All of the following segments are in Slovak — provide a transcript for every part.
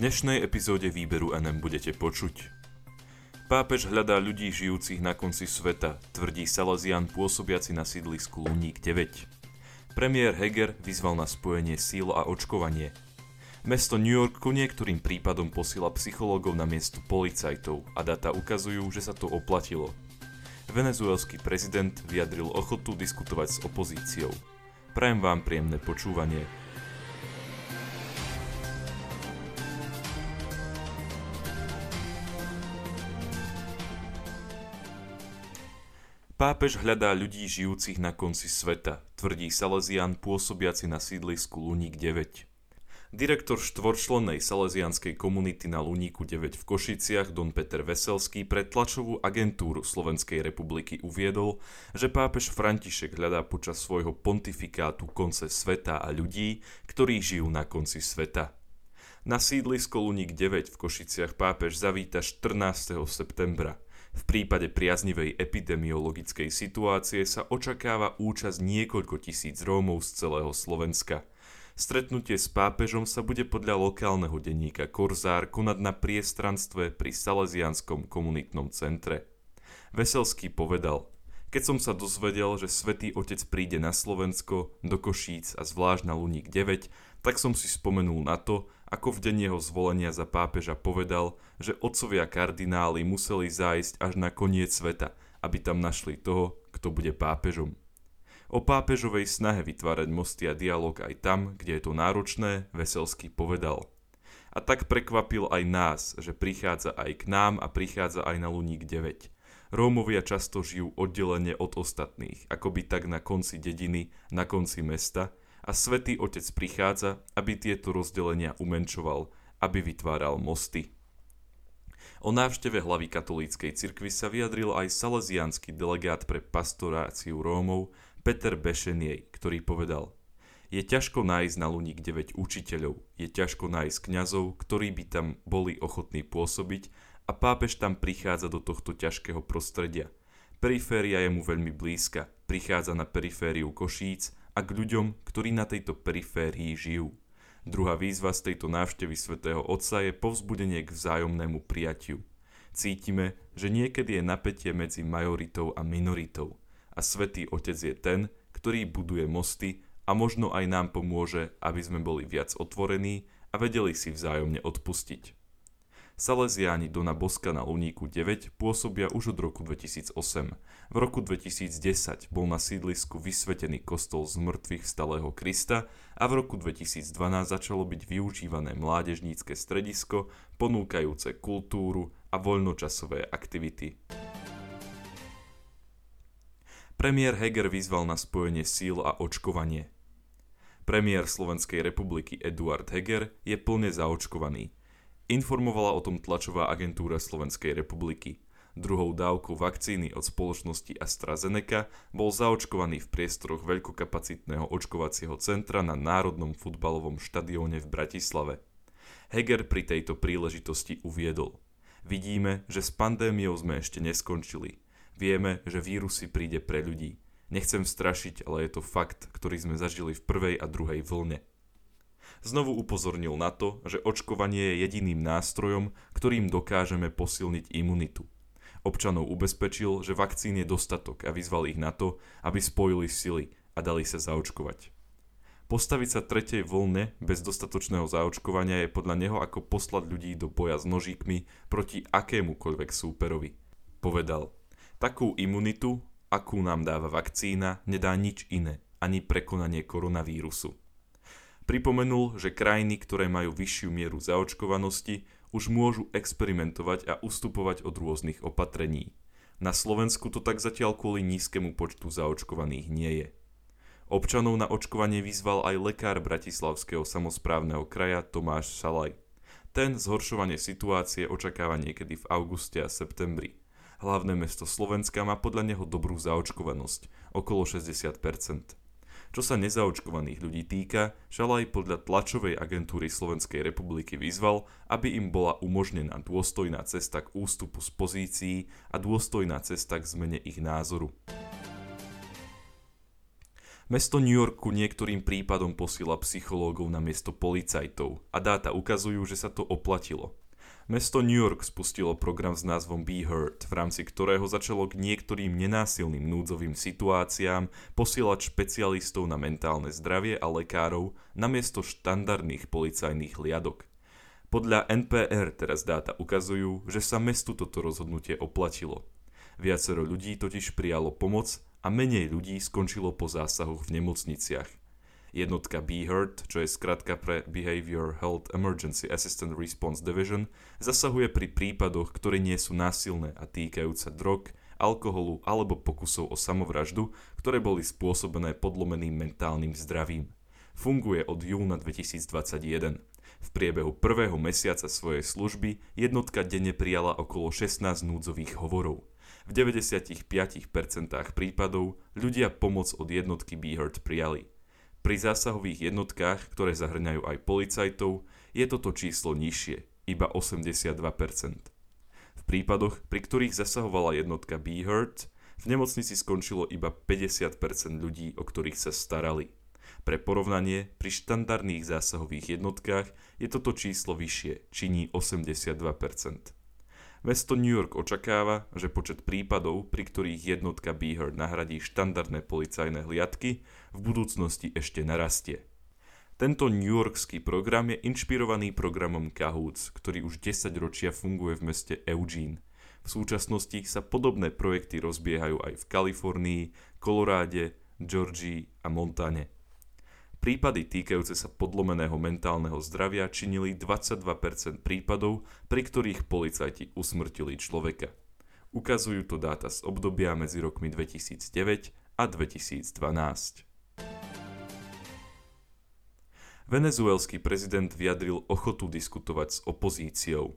dnešnej epizóde výberu NM budete počuť. Pápež hľadá ľudí žijúcich na konci sveta, tvrdí Salazian pôsobiaci na sídlisku Luník 9. Premiér Heger vyzval na spojenie síl a očkovanie. Mesto New York ku niektorým prípadom posiela psychológov na miesto policajtov a data ukazujú, že sa to oplatilo. Venezuelský prezident vyjadril ochotu diskutovať s opozíciou. Prajem vám príjemné počúvanie. Pápež hľadá ľudí žijúcich na konci sveta, tvrdí Salesian pôsobiaci na sídlisku Luník 9. Direktor štvorčlennej salesianskej komunity na Luníku 9 v Košiciach Don Peter Veselský pre tlačovú agentúru Slovenskej republiky uviedol, že pápež František hľadá počas svojho pontifikátu konce sveta a ľudí, ktorí žijú na konci sveta. Na sídlisko Luník 9 v Košiciach pápež zavíta 14. septembra – v prípade priaznivej epidemiologickej situácie sa očakáva účasť niekoľko tisíc Rómov z celého Slovenska. Stretnutie s pápežom sa bude podľa lokálneho denníka Korzár konať na priestranstve pri Salesianskom komunitnom centre. Veselský povedal, keď som sa dozvedel, že svätý Otec príde na Slovensko, do Košíc a zvlášť na Luník 9, tak som si spomenul na to, ako v deň jeho zvolenia za pápeža povedal, že otcovia kardináli museli zájsť až na koniec sveta, aby tam našli toho, kto bude pápežom. O pápežovej snahe vytvárať mosty a dialog aj tam, kde je to náročné, Veselský povedal. A tak prekvapil aj nás, že prichádza aj k nám a prichádza aj na Luník 9. Rómovia často žijú oddelenie od ostatných, akoby tak na konci dediny, na konci mesta, a Svetý Otec prichádza, aby tieto rozdelenia umenčoval, aby vytváral mosty. O návšteve hlavy katolíckej cirkvi sa vyjadril aj salesiánsky delegát pre pastoráciu Rómov Peter Bešeniej, ktorý povedal Je ťažko nájsť na Luník 9 učiteľov, je ťažko nájsť kňazov, ktorí by tam boli ochotní pôsobiť a pápež tam prichádza do tohto ťažkého prostredia. Periféria je mu veľmi blízka, prichádza na perifériu Košíc a k ľuďom, ktorí na tejto periférii žijú. Druhá výzva z tejto návštevy svätého Otca je povzbudenie k vzájomnému prijatiu. Cítime, že niekedy je napätie medzi majoritou a minoritou a svätý Otec je ten, ktorý buduje mosty a možno aj nám pomôže, aby sme boli viac otvorení a vedeli si vzájomne odpustiť. Salesiáni Dona Boska na Luníku 9 pôsobia už od roku 2008. V roku 2010 bol na sídlisku vysvetený kostol z mŕtvych stalého Krista a v roku 2012 začalo byť využívané mládežnícke stredisko, ponúkajúce kultúru a voľnočasové aktivity. Premiér Heger vyzval na spojenie síl a očkovanie. Premiér Slovenskej republiky Eduard Heger je plne zaočkovaný – Informovala o tom tlačová agentúra Slovenskej republiky. Druhou dávkou vakcíny od spoločnosti AstraZeneca bol zaočkovaný v priestoroch veľkokapacitného očkovacieho centra na Národnom futbalovom štadióne v Bratislave. Heger pri tejto príležitosti uviedol. Vidíme, že s pandémiou sme ešte neskončili. Vieme, že vírus si príde pre ľudí. Nechcem strašiť, ale je to fakt, ktorý sme zažili v prvej a druhej vlne. Znovu upozornil na to, že očkovanie je jediným nástrojom, ktorým dokážeme posilniť imunitu. Občanov ubezpečil, že vakcín je dostatok a vyzval ich na to, aby spojili sily a dali sa zaočkovať. Postaviť sa tretej vlne bez dostatočného zaočkovania je podľa neho ako poslať ľudí do boja s nožíkmi proti akémukoľvek súperovi. Povedal, takú imunitu, akú nám dáva vakcína, nedá nič iné, ani prekonanie koronavírusu. Pripomenul, že krajiny, ktoré majú vyššiu mieru zaočkovanosti, už môžu experimentovať a ustupovať od rôznych opatrení. Na Slovensku to tak zatiaľ kvôli nízkemu počtu zaočkovaných nie je. Občanov na očkovanie vyzval aj lekár Bratislavského samozprávneho kraja Tomáš Šalaj. Ten zhoršovanie situácie očakáva niekedy v auguste a septembri. Hlavné mesto Slovenska má podľa neho dobrú zaočkovanosť, okolo 60 čo sa nezaočkovaných ľudí týka, Šalaj podľa tlačovej agentúry Slovenskej republiky vyzval, aby im bola umožnená dôstojná cesta k ústupu z pozícií a dôstojná cesta k zmene ich názoru. Mesto New Yorku niektorým prípadom posiela psychológov na miesto policajtov a dáta ukazujú, že sa to oplatilo. Mesto New York spustilo program s názvom Be Heard, v rámci ktorého začalo k niektorým nenásilným núdzovým situáciám posielať špecialistov na mentálne zdravie a lekárov namiesto štandardných policajných liadok. Podľa NPR teraz dáta ukazujú, že sa mestu toto rozhodnutie oplatilo. Viacero ľudí totiž prijalo pomoc a menej ľudí skončilo po zásahoch v nemocniciach. Jednotka BHEART, čo je skratka pre Behavior Health Emergency Assistant Response Division, zasahuje pri prípadoch, ktoré nie sú násilné a týkajú sa drog, alkoholu alebo pokusov o samovraždu, ktoré boli spôsobené podlomeným mentálnym zdravím. Funguje od júna 2021. V priebehu prvého mesiaca svojej služby jednotka denne prijala okolo 16 núdzových hovorov. V 95% prípadov ľudia pomoc od jednotky BHEART prijali. Pri zásahových jednotkách, ktoré zahrňajú aj policajtov, je toto číslo nižšie, iba 82%. V prípadoch, pri ktorých zasahovala jednotka Be Heard, v nemocnici skončilo iba 50% ľudí, o ktorých sa starali. Pre porovnanie, pri štandardných zásahových jednotkách je toto číslo vyššie, činí 82%. Mesto New York očakáva, že počet prípadov, pri ktorých jednotka Beaver nahradí štandardné policajné hliadky, v budúcnosti ešte narastie. Tento New Yorkský program je inšpirovaný programom Cahoots, ktorý už 10 ročia funguje v meste Eugene. V súčasnosti sa podobné projekty rozbiehajú aj v Kalifornii, Koloráde, Georgii a Montane. Prípady týkajúce sa podlomeného mentálneho zdravia činili 22% prípadov, pri ktorých policajti usmrtili človeka. Ukazujú to dáta z obdobia medzi rokmi 2009 a 2012. Venezuelský prezident vyjadril ochotu diskutovať s opozíciou.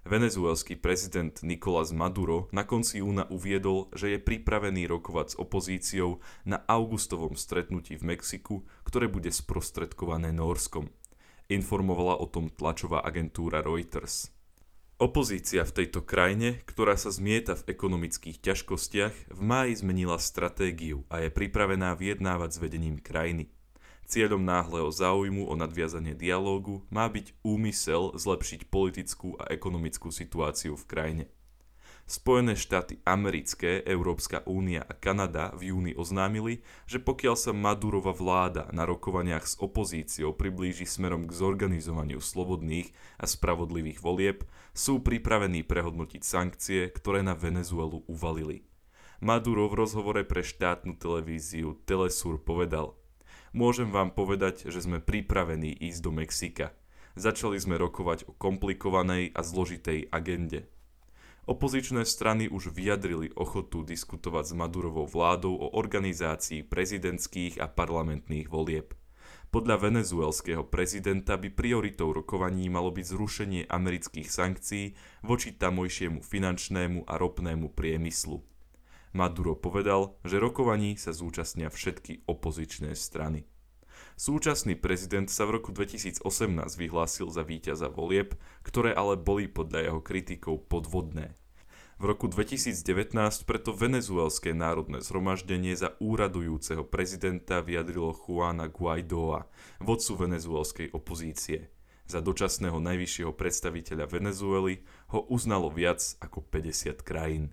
Venezuelský prezident Nicolás Maduro na konci júna uviedol, že je pripravený rokovať s opozíciou na augustovom stretnutí v Mexiku, ktoré bude sprostredkované Norskom. Informovala o tom tlačová agentúra Reuters. Opozícia v tejto krajine, ktorá sa zmieta v ekonomických ťažkostiach, v máji zmenila stratégiu a je pripravená vyjednávať s vedením krajiny. Cieľom náhleho záujmu o nadviazanie dialógu má byť úmysel zlepšiť politickú a ekonomickú situáciu v krajine. Spojené štáty americké, Európska únia a Kanada v júni oznámili, že pokiaľ sa Madurova vláda na rokovaniach s opozíciou priblíži smerom k zorganizovaniu slobodných a spravodlivých volieb, sú pripravení prehodnotiť sankcie, ktoré na Venezuelu uvalili. Maduro v rozhovore pre štátnu televíziu Telesur povedal – môžem vám povedať, že sme pripravení ísť do Mexika. Začali sme rokovať o komplikovanej a zložitej agende. Opozičné strany už vyjadrili ochotu diskutovať s Madurovou vládou o organizácii prezidentských a parlamentných volieb. Podľa venezuelského prezidenta by prioritou rokovaní malo byť zrušenie amerických sankcií voči tamojšiemu finančnému a ropnému priemyslu. Maduro povedal, že rokovaní sa zúčastnia všetky opozičné strany. Súčasný prezident sa v roku 2018 vyhlásil za víťaza volieb, ktoré ale boli podľa jeho kritikov podvodné. V roku 2019 preto venezuelské národné zhromaždenie za úradujúceho prezidenta vyjadrilo Juana Guaidoa, vodcu venezuelskej opozície. Za dočasného najvyššieho predstaviteľa Venezuely ho uznalo viac ako 50 krajín.